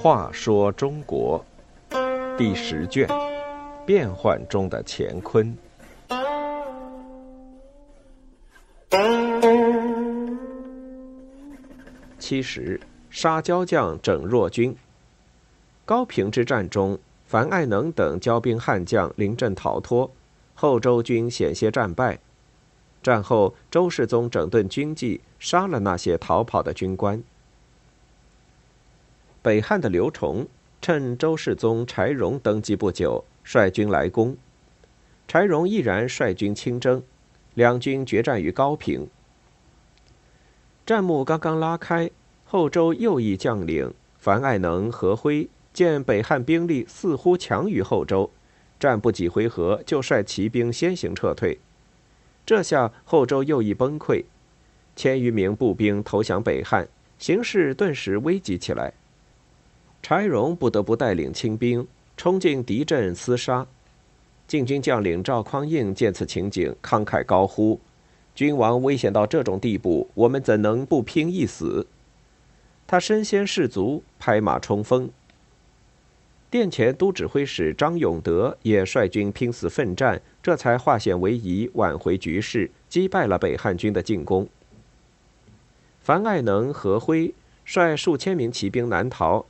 话说中国第十卷：变幻中的乾坤。七十，杀骄将整弱军。高平之战中，樊爱能等骄兵悍将临阵逃脱，后周军险些战败。战后，周世宗整顿军纪，杀了那些逃跑的军官。北汉的刘崇趁周世宗柴荣登基不久，率军来攻。柴荣毅然率军亲征，两军决战于高平。战幕刚刚拉开，后周右翼将领樊爱能、何辉见北汉兵力似乎强于后周，战不几回合就率骑兵先行撤退。这下后周右翼崩溃，千余名步兵投降北汉，形势顿时危急起来。柴荣不得不带领清兵冲进敌阵厮杀，禁军将领赵匡胤见此情景，慷慨高呼：“君王危险到这种地步，我们怎能不拼一死？”他身先士卒，拍马冲锋。殿前都指挥使张永德也率军拼死奋战，这才化险为夷，挽回局势，击败了北汉军的进攻。樊爱能、何辉率数千名骑兵南逃。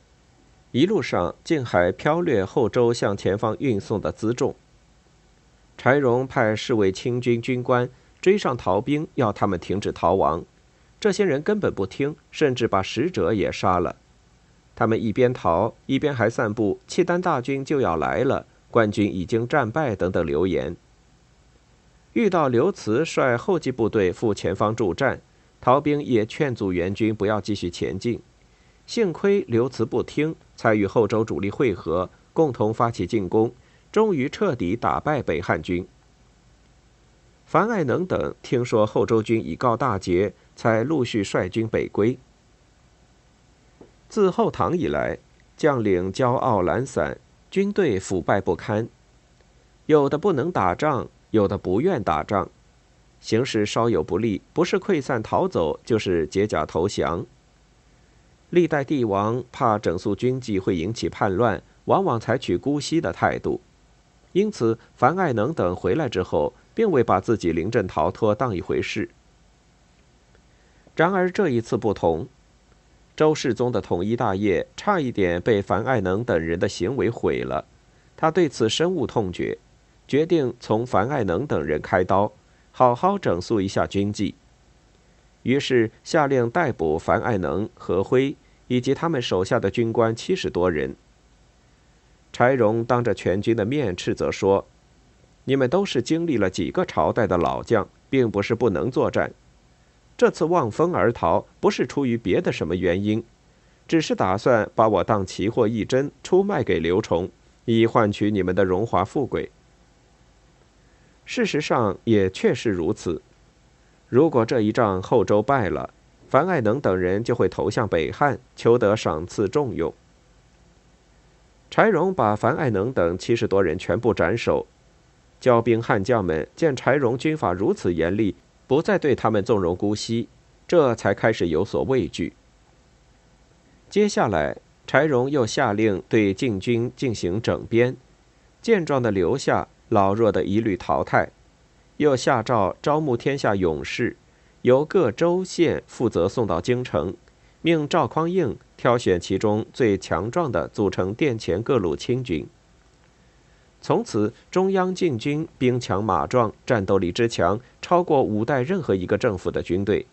一路上竟还飘掠后周向前方运送的辎重。柴荣派侍卫清军军官追上逃兵，要他们停止逃亡。这些人根本不听，甚至把使者也杀了。他们一边逃，一边还散布“契丹大军就要来了，官军已经战败”等等流言。遇到刘慈率后继部队赴前方助战，逃兵也劝阻援军不要继续前进。幸亏刘慈不听，才与后周主力会合，共同发起进攻，终于彻底打败北汉军。樊爱能等听说后周军已告大捷，才陆续率军北归。自后唐以来，将领骄傲懒散，军队腐败不堪，有的不能打仗，有的不愿打仗，形势稍有不利，不是溃散逃走，就是解甲投降。历代帝王怕整肃军纪会引起叛乱，往往采取姑息的态度。因此，樊爱能等回来之后，并未把自己临阵逃脱当一回事。然而这一次不同，周世宗的统一大业差一点被樊爱能等人的行为毁了。他对此深恶痛绝，决定从樊爱能等人开刀，好好整肃一下军纪。于是下令逮捕樊爱能、何辉以及他们手下的军官七十多人。柴荣当着全军的面斥责说：“你们都是经历了几个朝代的老将，并不是不能作战。这次望风而逃，不是出于别的什么原因，只是打算把我当奇货一珍出卖给刘崇，以换取你们的荣华富贵。事实上也确实如此。”如果这一仗后周败了，樊爱能等人就会投向北汉，求得赏赐重用。柴荣把樊爱能等七十多人全部斩首。骄兵悍将们见柴荣军法如此严厉，不再对他们纵容姑息，这才开始有所畏惧。接下来，柴荣又下令对禁军进行整编，健壮的留下，老弱的一律淘汰。又下诏招募天下勇士，由各州县负责送到京城，命赵匡胤挑选其中最强壮的，组成殿前各路亲军。从此，中央禁军兵强马壮，战斗力之强，超过五代任何一个政府的军队。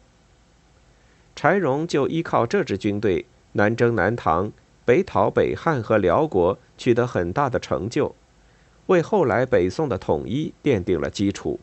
柴荣就依靠这支军队，南征南唐，北讨北汉和辽国，取得很大的成就，为后来北宋的统一奠定了基础。